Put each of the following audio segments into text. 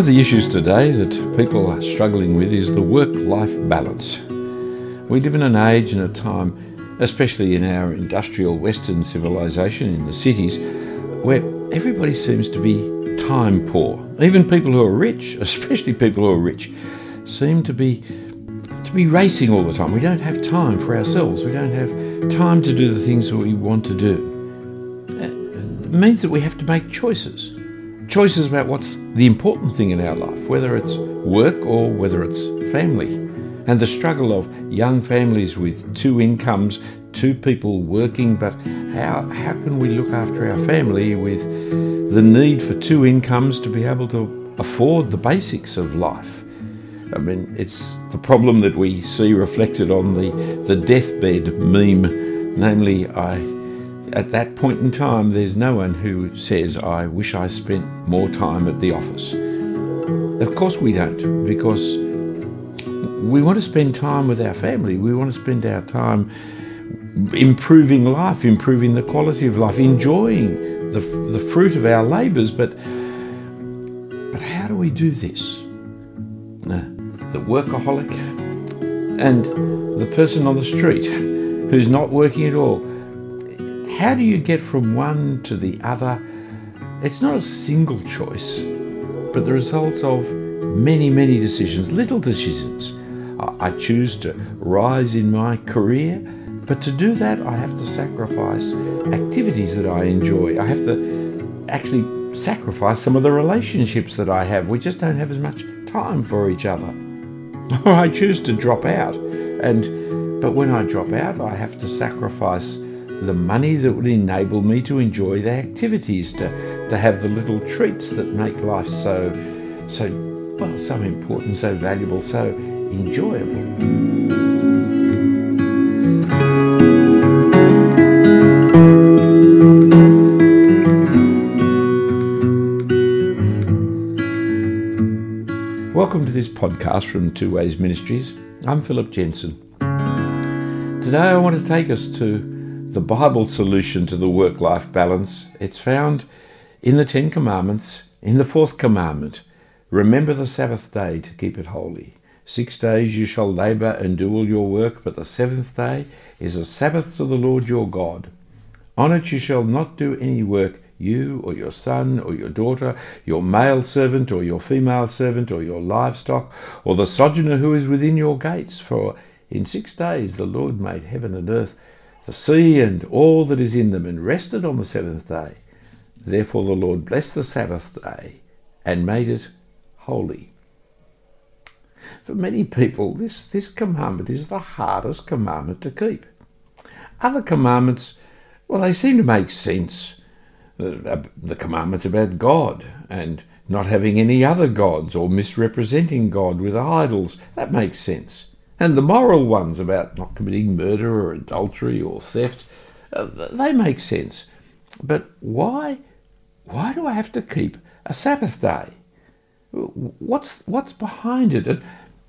of the issues today that people are struggling with is the work life balance. We live in an age and a time, especially in our industrial Western civilization in the cities, where everybody seems to be time poor. Even people who are rich, especially people who are rich, seem to be to be racing all the time. We don't have time for ourselves. We don't have time to do the things that we want to do. It means that we have to make choices choices about what's the important thing in our life, whether it's work or whether it's family. And the struggle of young families with two incomes, two people working, but how, how can we look after our family with the need for two incomes to be able to afford the basics of life? I mean, it's the problem that we see reflected on the, the deathbed meme, namely, I at that point in time, there's no one who says, I wish I spent more time at the office. Of course, we don't, because we want to spend time with our family. We want to spend our time improving life, improving the quality of life, enjoying the, the fruit of our labours. But, but how do we do this? Uh, the workaholic and the person on the street who's not working at all how do you get from one to the other? It's not a single choice, but the results of many, many decisions, little decisions. I choose to rise in my career, but to do that, I have to sacrifice activities that I enjoy. I have to actually sacrifice some of the relationships that I have. We just don't have as much time for each other. Or I choose to drop out, and but when I drop out, I have to sacrifice the money that would enable me to enjoy the activities, to, to have the little treats that make life so, so, well, so important, so valuable, so enjoyable. Welcome to this podcast from Two Ways Ministries. I'm Philip Jensen. Today I want to take us to the Bible solution to the work life balance. It's found in the Ten Commandments, in the fourth commandment Remember the Sabbath day to keep it holy. Six days you shall labour and do all your work, but the seventh day is a Sabbath to the Lord your God. On it you shall not do any work, you or your son or your daughter, your male servant or your female servant, or your livestock, or the sojourner who is within your gates. For in six days the Lord made heaven and earth the sea and all that is in them, and rested on the seventh day. Therefore the Lord blessed the Sabbath day and made it holy. For many people, this, this commandment is the hardest commandment to keep. Other commandments, well, they seem to make sense. Uh, the, the commandments about God and not having any other gods or misrepresenting God with idols, that makes sense. And the moral ones about not committing murder or adultery or theft, uh, they make sense. But why, why do I have to keep a Sabbath day? What's, what's behind it and,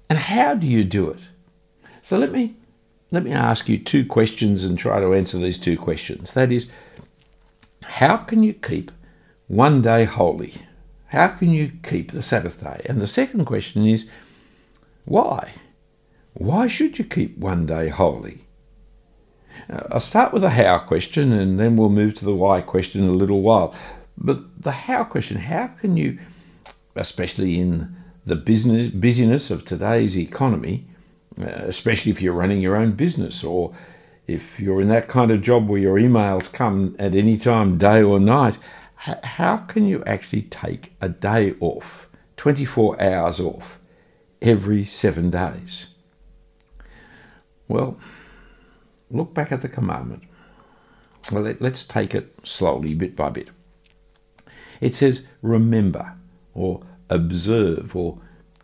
and how do you do it? So let me, let me ask you two questions and try to answer these two questions. That is, how can you keep one day holy? How can you keep the Sabbath day? And the second question is, why? Why should you keep one day holy? Uh, I'll start with the how question and then we'll move to the why question in a little while. But the how question how can you, especially in the business busyness of today's economy, uh, especially if you're running your own business or if you're in that kind of job where your emails come at any time, day or night, how can you actually take a day off, 24 hours off, every seven days? Well, look back at the commandment. Well, let, us take it slowly, bit by bit. It says, remember, or observe, or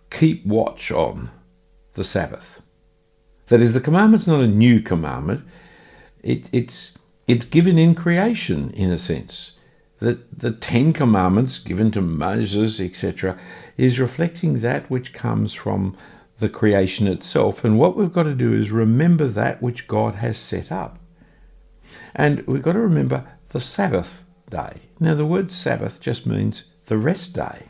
keep watch on the Sabbath. That is, the commandment's not a new commandment. It, it's, it's given in creation, in a sense. The, the Ten Commandments given to Moses, etc., is reflecting that which comes from the creation itself. And what we've got to do is remember that which God has set up. And we've got to remember the Sabbath day. Now, the word Sabbath just means the rest day.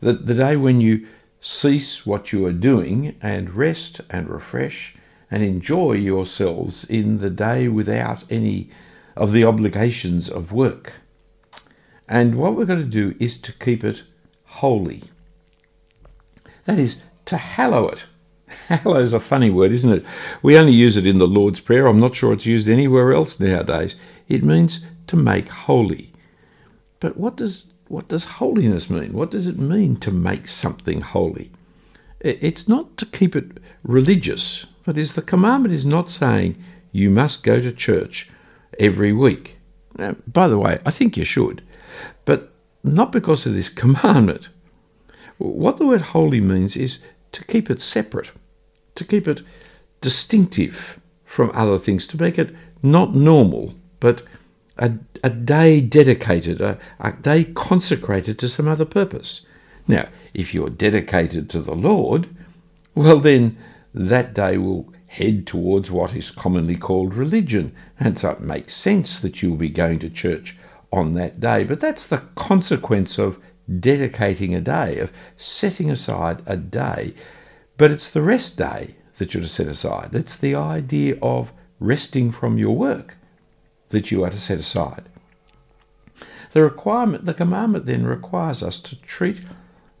The, the day when you cease what you are doing and rest and refresh and enjoy yourselves in the day without any of the obligations of work. And what we're going to do is to keep it holy. That is, to hallow it. Hallow is a funny word, isn't it? We only use it in the Lord's Prayer. I'm not sure it's used anywhere else nowadays. It means to make holy. But what does what does holiness mean? What does it mean to make something holy? It's not to keep it religious. That is, the commandment is not saying you must go to church every week. Now, by the way, I think you should, but not because of this commandment. What the word holy means is to keep it separate, to keep it distinctive from other things, to make it not normal, but a, a day dedicated, a, a day consecrated to some other purpose. Now, if you're dedicated to the Lord, well, then that day will head towards what is commonly called religion. And so it makes sense that you'll be going to church on that day. But that's the consequence of dedicating a day, of setting aside a day. But it's the rest day that you're to set aside. It's the idea of resting from your work that you are to set aside. The requirement, the commandment then requires us to treat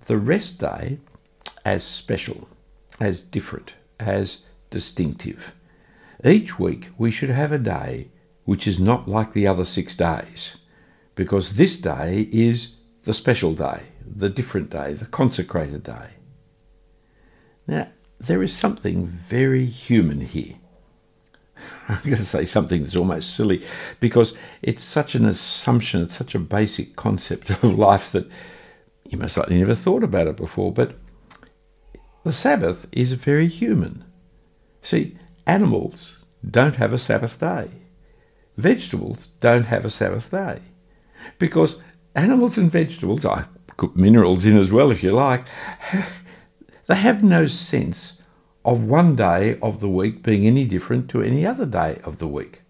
the rest day as special, as different, as distinctive. Each week we should have a day which is not like the other six days, because this day is the special day, the different day, the consecrated day. Now, there is something very human here. I'm going to say something that's almost silly because it's such an assumption, it's such a basic concept of life that you most likely never thought about it before. But the Sabbath is very human. See, animals don't have a Sabbath day. Vegetables don't have a Sabbath day. Because animals and vegetables, I put minerals in as well if you like, they have no sense of one day of the week being any different to any other day of the week.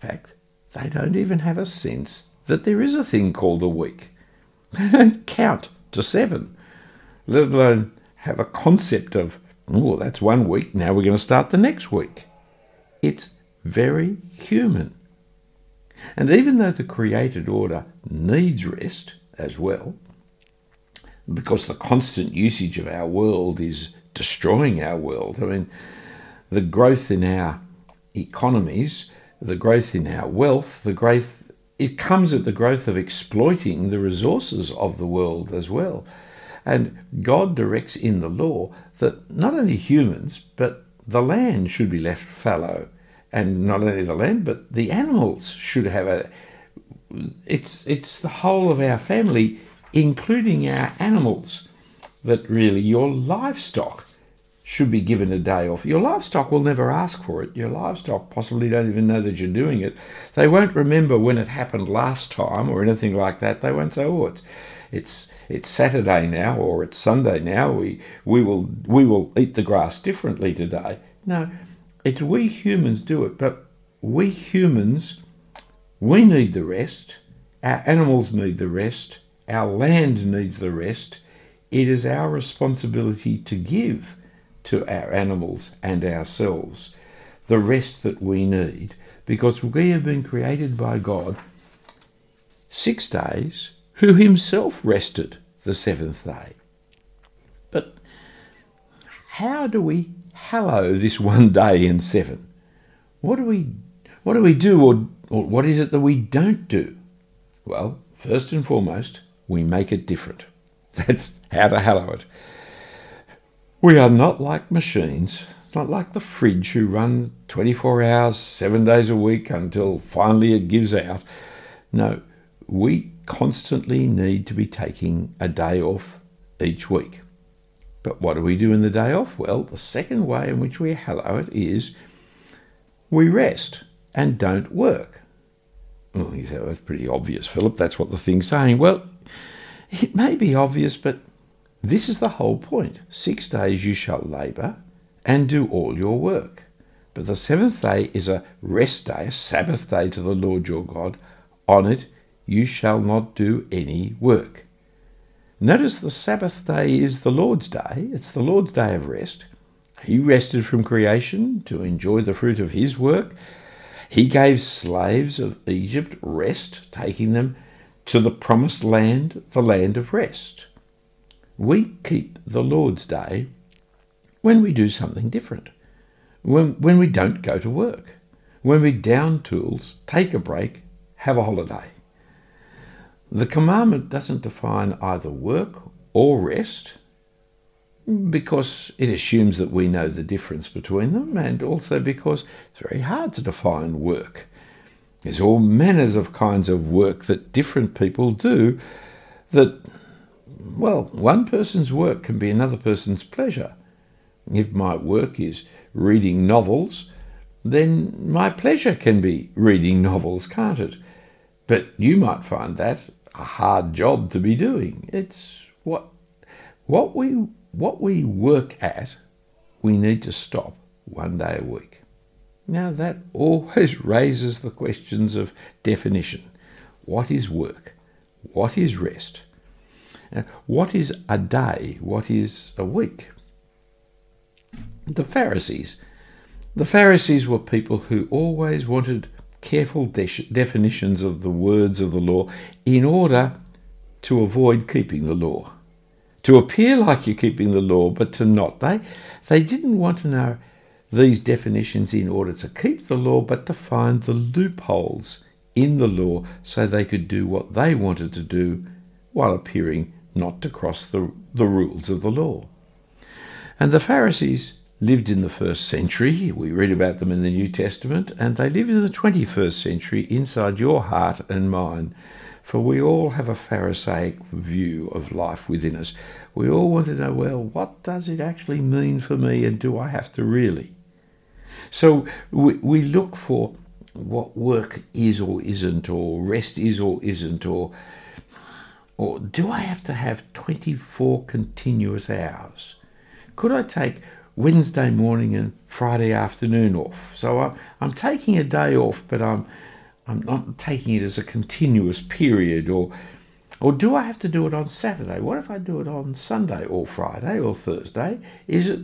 In fact, they don't even have a sense that there is a thing called a week. They don't count to seven, let alone have a concept of, oh, that's one week, now we're going to start the next week. It's very human. And even though the created order needs rest as well, because the constant usage of our world is destroying our world. I mean, the growth in our economies, the growth in our wealth, the growth, it comes at the growth of exploiting the resources of the world as well. And God directs in the law that not only humans, but the land should be left fallow. And not only the land, but the animals should have a. It's, it's the whole of our family, including our animals, that really your livestock should be given a day off. Your livestock will never ask for it. Your livestock possibly don't even know that you're doing it. They won't remember when it happened last time or anything like that. They won't say, "Oh, it's it's it's Saturday now or it's Sunday now. We we will we will eat the grass differently today." No, it's we humans do it, but we humans we need the rest. Our animals need the rest. Our land needs the rest. It is our responsibility to give to our animals and ourselves the rest that we need because we have been created by God six days, who himself rested the seventh day. But how do we hallow this one day in seven? What do we what do we do or, or what is it that we don't do? Well, first and foremost, we make it different. That's how to hallow it. We are not like machines. It's not like the fridge who runs 24 hours, seven days a week until finally it gives out. No, we constantly need to be taking a day off each week. But what do we do in the day off? Well, the second way in which we hallow it is we rest and don't work. Oh, you say, that's pretty obvious, Philip. That's what the thing's saying. Well, it may be obvious, but this is the whole point. Six days you shall labour and do all your work. But the seventh day is a rest day, a Sabbath day to the Lord your God. On it you shall not do any work. Notice the Sabbath day is the Lord's day. It's the Lord's day of rest. He rested from creation to enjoy the fruit of his work. He gave slaves of Egypt rest, taking them to the promised land, the land of rest. We keep the Lord's day when we do something different, when, when we don't go to work, when we down tools, take a break, have a holiday. The commandment doesn't define either work or rest because it assumes that we know the difference between them and also because it's very hard to define work. There's all manners of kinds of work that different people do that, well, one person's work can be another person's pleasure. If my work is reading novels, then my pleasure can be reading novels, can't it? But you might find that a hard job to be doing. It's what what we what we work at, we need to stop one day a week. Now that always raises the questions of definition. What is work? What is rest? Uh, what is a day? What is a week? The Pharisees. The Pharisees were people who always wanted careful de- definitions of the words of the law in order to avoid keeping the law. To appear like you're keeping the law, but to not. They, they didn't want to know these definitions in order to keep the law, but to find the loopholes in the law so they could do what they wanted to do while appearing not to cross the, the rules of the law. And the Pharisees lived in the first century. We read about them in the New Testament, and they live in the 21st century inside your heart and mine. For we all have a Pharisaic view of life within us. We all want to know, well, what does it actually mean for me, and do I have to really? So we, we look for what work is or isn't, or rest is or isn't, or or do I have to have 24 continuous hours? Could I take Wednesday morning and Friday afternoon off. So I, I'm taking a day off, but I'm I'm not taking it as a continuous period. Or or do I have to do it on Saturday? What if I do it on Sunday or Friday or Thursday? Is it?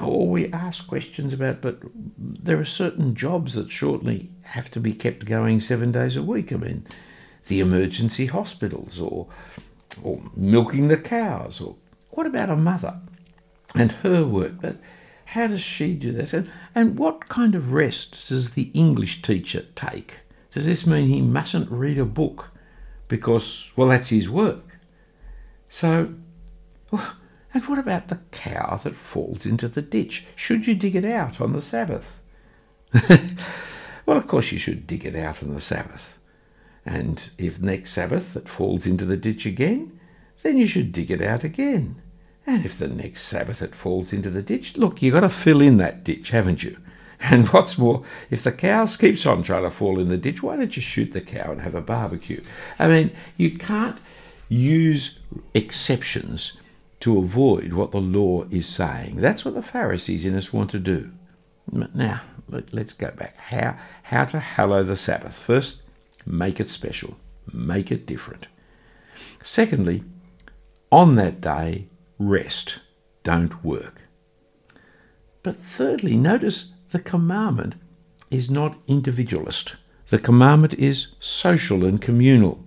Or we ask questions about, but there are certain jobs that shortly have to be kept going seven days a week. I mean, the emergency hospitals, or or milking the cows, or what about a mother? And her work. But how does she do this? And, and what kind of rest does the English teacher take? Does this mean he mustn't read a book because, well, that's his work? So, and what about the cow that falls into the ditch? Should you dig it out on the Sabbath? well, of course, you should dig it out on the Sabbath. And if next Sabbath it falls into the ditch again, then you should dig it out again. And if the next Sabbath it falls into the ditch, look, you've got to fill in that ditch, haven't you? And what's more, if the cow keeps on trying to fall in the ditch, why don't you shoot the cow and have a barbecue? I mean, you can't use exceptions to avoid what the law is saying. That's what the Pharisees in us want to do. Now, let, us go back. How, how to hallow the Sabbath. First, make it special, make it different. Secondly, on that day, rest, don't work. But thirdly, notice the commandment is not individualist. The commandment is social and communal.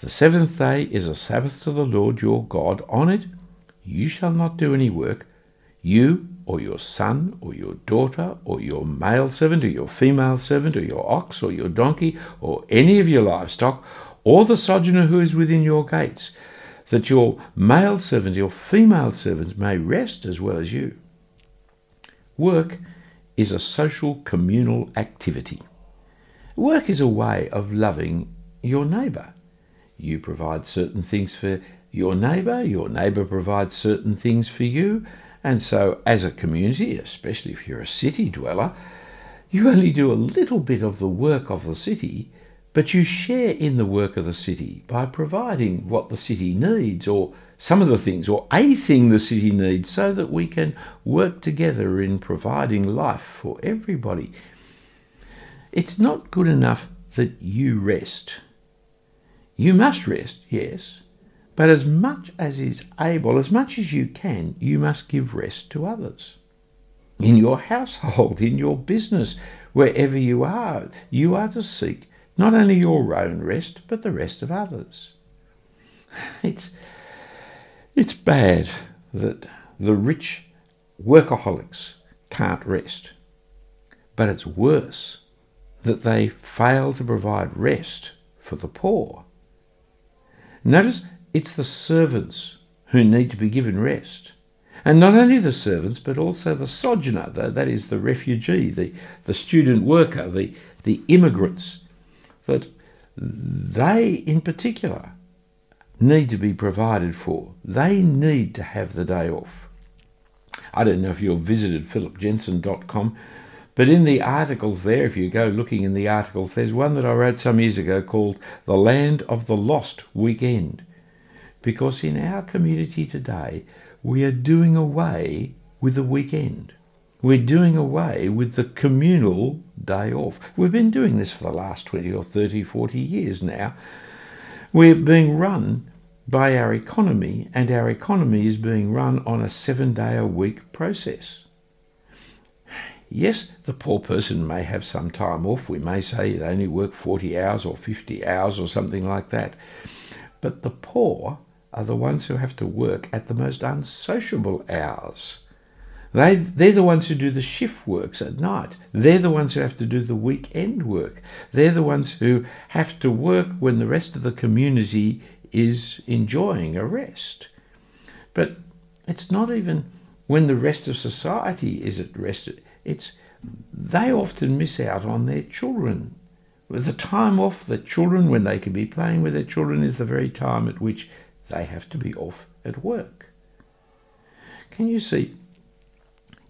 The seventh day is a Sabbath to the Lord your God. On it you shall not do any work, you or your son or your daughter or your male servant or your female servant or your ox or your donkey or any of your livestock or the sojourner who is within your gates that your male servant, your female servants may rest as well as you. Work is a social communal activity. Work is a way of loving your neighbour. You provide certain things for your neighbour, your neighbour provides certain things for you, and so as a community, especially if you're a city dweller, you only do a little bit of the work of the city, but you share in the work of the city by providing what the city needs, or some of the things, or a thing the city needs, so that we can work together in providing life for everybody. It's not good enough that you rest. You must rest, yes, But as much as is able, as much as you can, you must give rest to others. In your household, in your business, wherever you are, you are to seek not only your own rest, but the rest of others. It's, it's bad that the rich workaholics can't rest, but it's worse that they fail to provide rest for the poor. Notice it's the servants who need to be given rest. And not only the servants, but also the sojourner, that is the refugee, the, the student worker, the, the immigrants, that they in particular need to be provided for. They need to have the day off. I don't know if you've visited philipjensen.com, but in the articles there, if you go looking in the articles, there's one that I wrote some years ago called The Land of the Lost Weekend. Because in our community today, we are doing away with the weekend. We're doing away with the communal day off. We've been doing this for the last 20 or 30, 40 years now. We're being run by our economy, and our economy is being run on a seven day a week process. Yes, the poor person may have some time off. We may say they only work 40 hours or 50 hours or something like that. But the poor are the ones who have to work at the most unsociable hours. They, they're the ones who do the shift works at night. They're the ones who have to do the weekend work. They're the ones who have to work when the rest of the community is enjoying a rest. But it's not even when the rest of society is at rest. It's they often miss out on their children. The time off the children when they can be playing with their children is the very time at which they have to be off at work. Can you see?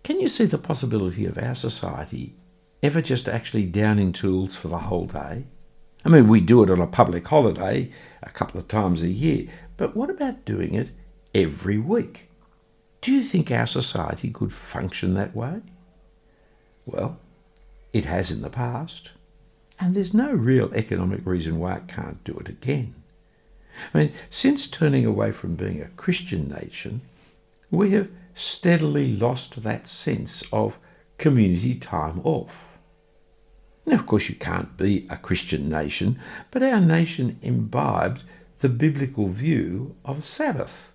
Can you see the possibility of our society ever just actually downing tools for the whole day? I mean, we do it on a public holiday a couple of times a year, but what about doing it every week? Do you think our society could function that way? Well, it has in the past, and there's no real economic reason why it can't do it again. I mean, since turning away from being a Christian nation, we have steadily lost that sense of community time off. Now, of course, you can't be a Christian nation, but our nation imbibed the biblical view of Sabbath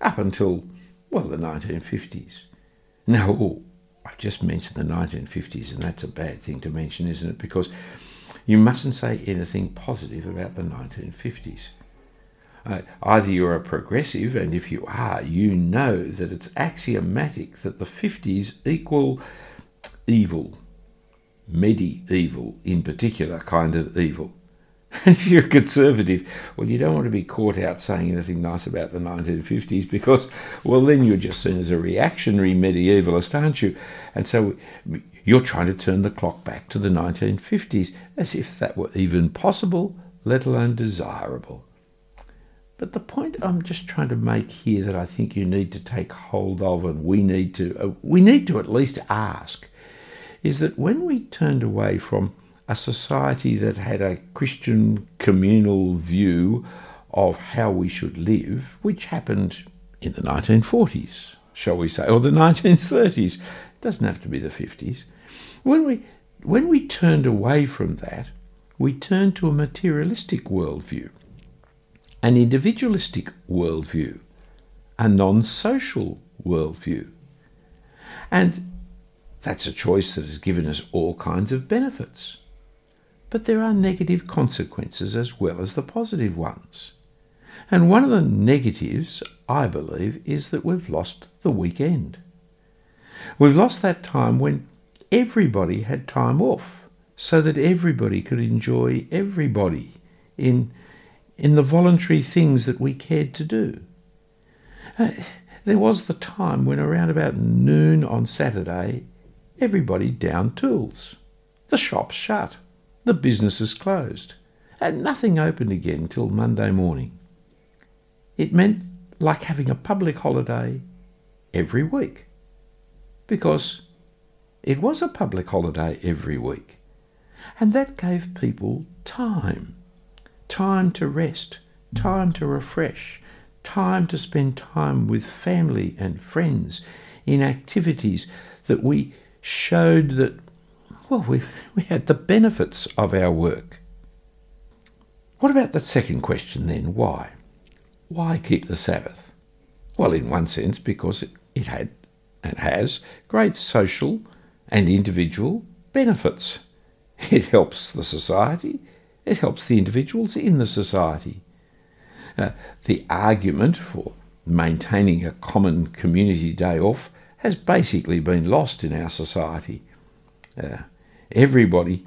up until, well, the 1950s. Now, I've just mentioned the 1950s, and that's a bad thing to mention, isn't it? Because you mustn't say anything positive about the 1950s. Uh, either you're a progressive, and if you are, you know that it's axiomatic that the 50s equal evil, medieval in particular kind of evil. And if you're a conservative, well, you don't want to be caught out saying anything nice about the 1950s because, well, then you're just seen as a reactionary medievalist, aren't you? And so you're trying to turn the clock back to the 1950s as if that were even possible, let alone desirable. But the point I'm just trying to make here that I think you need to take hold of, and we need to, uh, we need to at least ask, is that when we turned away from a society that had a Christian communal view of how we should live, which happened in the 1940s, shall we say, or the 1930s. It doesn't have to be the 50s. When we, when we turned away from that, we turned to a materialistic worldview an individualistic worldview, a non social worldview. And that's a choice that has given us all kinds of benefits. But there are negative consequences as well as the positive ones. And one of the negatives, I believe, is that we've lost the weekend. We've lost that time when everybody had time off so that everybody could enjoy everybody in in the voluntary things that we cared to do. Uh, there was the time when around about noon on Saturday, everybody down tools. The shops shut, the businesses closed, and nothing opened again till Monday morning. It meant like having a public holiday every week, because it was a public holiday every week, and that gave people time time to rest time to refresh, time to spend time with family and friends in activities that we showed that, well, we, we had the benefits of our work. What about the second question then? Why? Why keep the Sabbath? Well, in one sense, because it, it had and has great social and individual benefits. It helps the society, it helps the individuals in the society. Uh, the argument for maintaining a common community day off has basically been lost in our society. Uh, everybody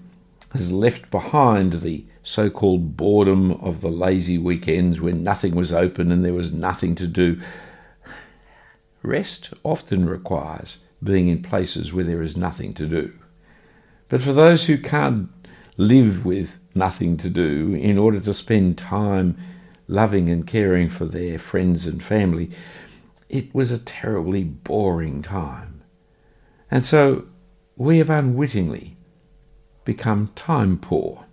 has left behind the so called boredom of the lazy weekends when nothing was open and there was nothing to do. Rest often requires being in places where there is nothing to do. But for those who can't live with nothing to do in order to spend time loving and caring for their friends and family, it was a terribly boring time. And so we have unwittingly become time poor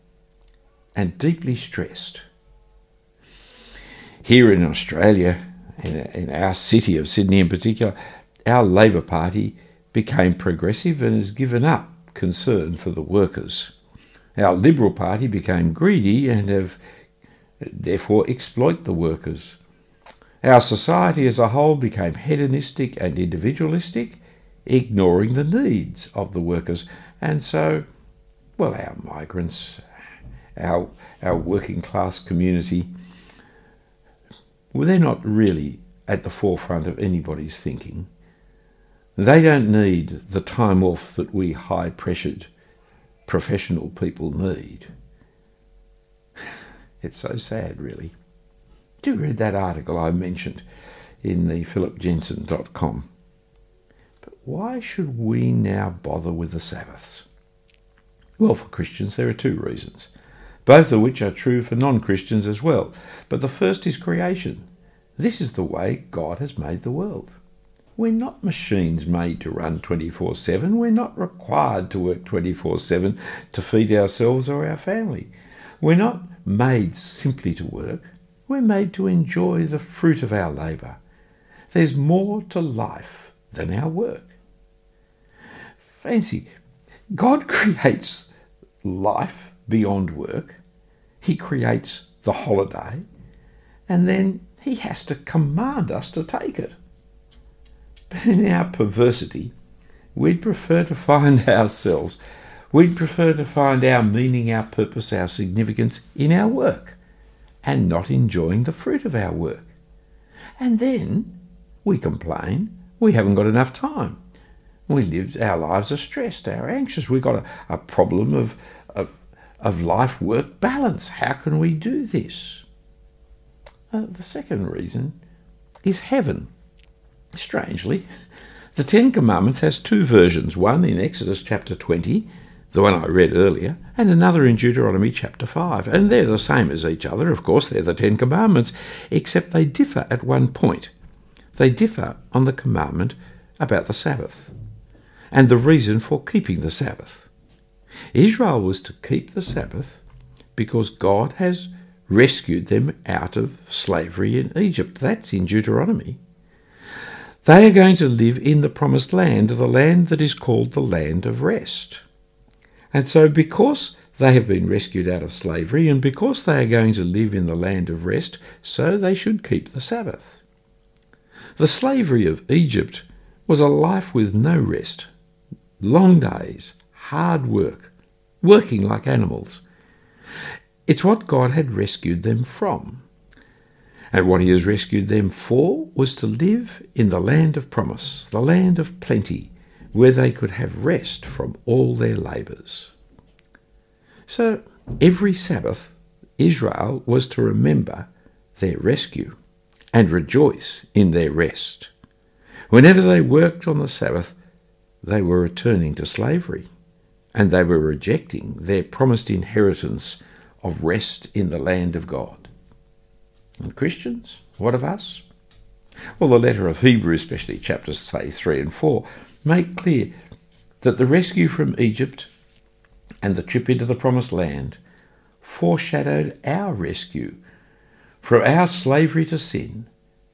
and deeply stressed. Here in Australia, in, our city of Sydney in particular, our Labor Party became progressive and has given up concern for the workers. Our Liberal Party became greedy and have therefore exploit the workers. Our society as a whole became hedonistic and individualistic, ignoring the needs of the workers. And so, well, our migrants, our, our working class community, well, they're not really at the forefront of anybody's thinking. They don't need the time off that we high pressured professional people need. It's so sad, really. Do read that article I mentioned in the philipjensen.com. But why should we now bother with the Sabbaths? Well, for Christians, there are two reasons, both of which are true for non Christians as well. But the first is creation. This is the way God has made the world. We're not machines made to run 24 7. We're not required to work 24 7 to feed ourselves or our family. We're not made simply to work. We're made to enjoy the fruit of our labour. There's more to life than our work. Fancy, God creates life beyond work, He creates the holiday, and then He has to command us to take it. But in our perversity, we'd prefer to find ourselves, we'd prefer to find our meaning, our purpose, our significance in our work and not enjoying the fruit of our work. And then we complain we haven't got enough time. We live, our lives are stressed, are anxious. We've got a, a problem of, of, of life work balance. How can we do this? Uh, the second reason is heaven. Strangely, the Ten Commandments has two versions one in Exodus chapter 20, the one I read earlier, and another in Deuteronomy chapter 5. And they're the same as each other, of course, they're the Ten Commandments, except they differ at one point. They differ on the commandment about the Sabbath and the reason for keeping the Sabbath. Israel was to keep the Sabbath because God has rescued them out of slavery in Egypt. That's in Deuteronomy. They are going to live in the promised land, the land that is called the land of rest. And so, because they have been rescued out of slavery, and because they are going to live in the land of rest, so they should keep the Sabbath. The slavery of Egypt was a life with no rest, long days, hard work, working like animals. It's what God had rescued them from. And what he has rescued them for was to live in the land of promise, the land of plenty, where they could have rest from all their labours. So every Sabbath, Israel was to remember their rescue and rejoice in their rest. Whenever they worked on the Sabbath, they were returning to slavery, and they were rejecting their promised inheritance of rest in the land of God. And Christians, what of us? Well, the letter of Hebrews, especially chapters say 3 and 4, make clear that the rescue from Egypt and the trip into the promised land foreshadowed our rescue from our slavery to sin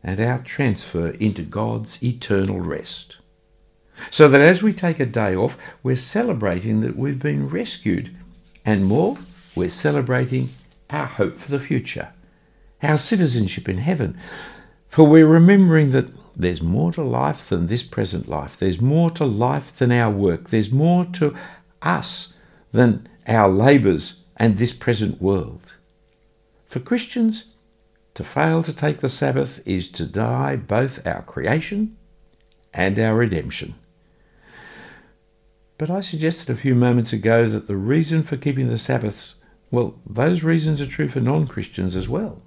and our transfer into God's eternal rest. So that as we take a day off, we're celebrating that we've been rescued, and more, we're celebrating our hope for the future, our citizenship in heaven. For we're remembering that there's more to life than this present life, there's more to life than our work, there's more to us than our labours and this present world. For Christians, to fail to take the Sabbath is to die both our creation and our redemption. But I suggested a few moments ago that the reason for keeping the Sabbaths, well, those reasons are true for non Christians as well.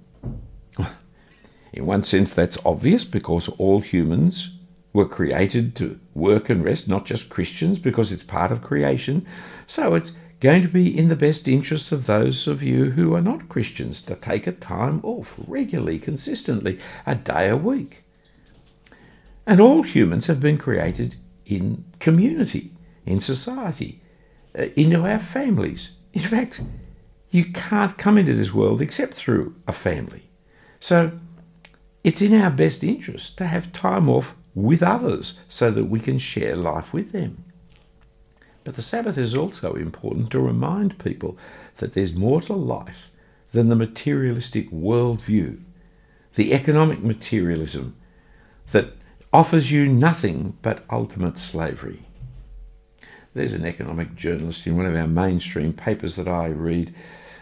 In one sense, that's obvious because all humans were created to work and rest, not just Christians, because it's part of creation. So it's going to be in the best interests of those of you who are not Christians to take a time off regularly, consistently, a day a week. And all humans have been created in community, in society, uh, into our families. In fact, you can't come into this world except through a family. So it's in our best interest to have time off with others so that we can share life with them. But the Sabbath is also important to remind people that there's more to life than the materialistic worldview, the economic materialism that offers you nothing but ultimate slavery. There's an economic journalist in one of our mainstream papers that I read,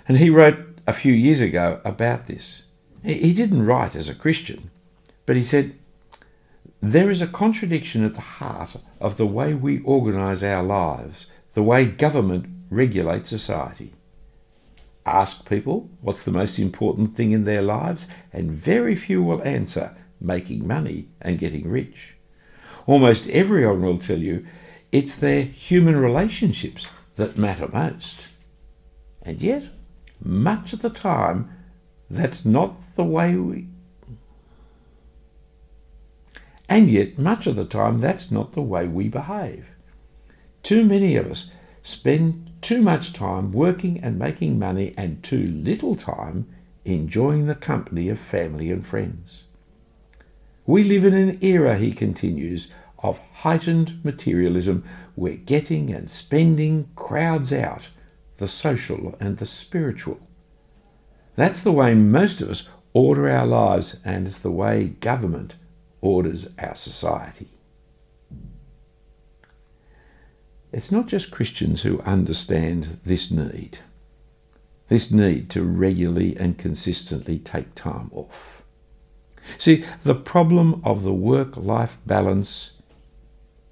and he wrote a few years ago about this. He didn't write as a Christian, but he said, there is a contradiction at the heart of the way we organise our lives, the way government regulates society. Ask people what's the most important thing in their lives, and very few will answer making money and getting rich. Almost everyone will tell you it's their human relationships that matter most. And yet, much of the time, that's not the way we and yet, much of the time, that's not the way we behave. Too many of us spend too much time working and making money and too little time enjoying the company of family and friends. We live in an era, he continues, of heightened materialism where getting and spending crowds out the social and the spiritual. That's the way most of us order our lives, and it's the way government orders our society. It's not just Christians who understand this need, this need to regularly and consistently take time off. See, the problem of the work life balance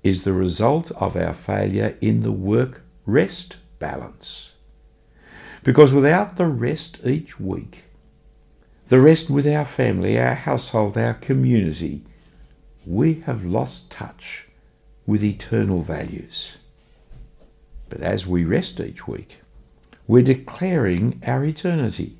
is the result of our failure in the work rest balance. Because without the rest each week, the rest with our family, our household, our community, we have lost touch with eternal values. But as we rest each week, we're declaring our eternity.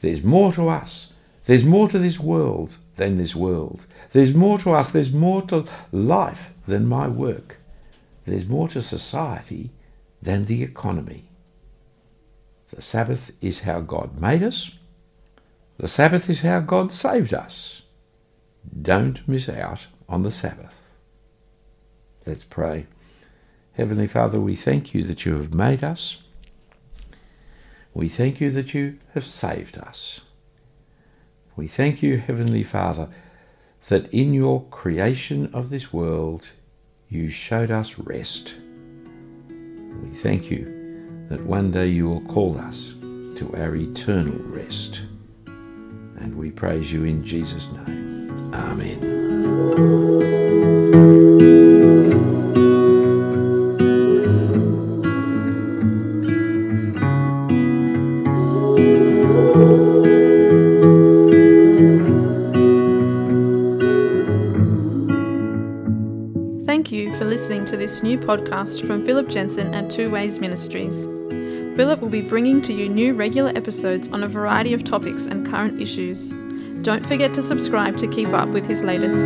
There's more to us. There's more to this world than this world. There's more to us. There's more to life than my work. There's more to society than the economy. The Sabbath is how God made us. The Sabbath is how God saved us. Don't miss out on the Sabbath. Let's pray. Heavenly Father, we thank you that you have made us. We thank you that you have saved us. We thank you, Heavenly Father, that in your creation of this world you showed us rest. We thank you that one day you will call us to our eternal rest. And we praise you in Jesus' name. Amen. Thank you for listening to this new podcast from Philip Jensen at Two Ways Ministries. Philip will be bringing to you new regular episodes on a variety of topics and current issues. Don't forget to subscribe to keep up with his latest.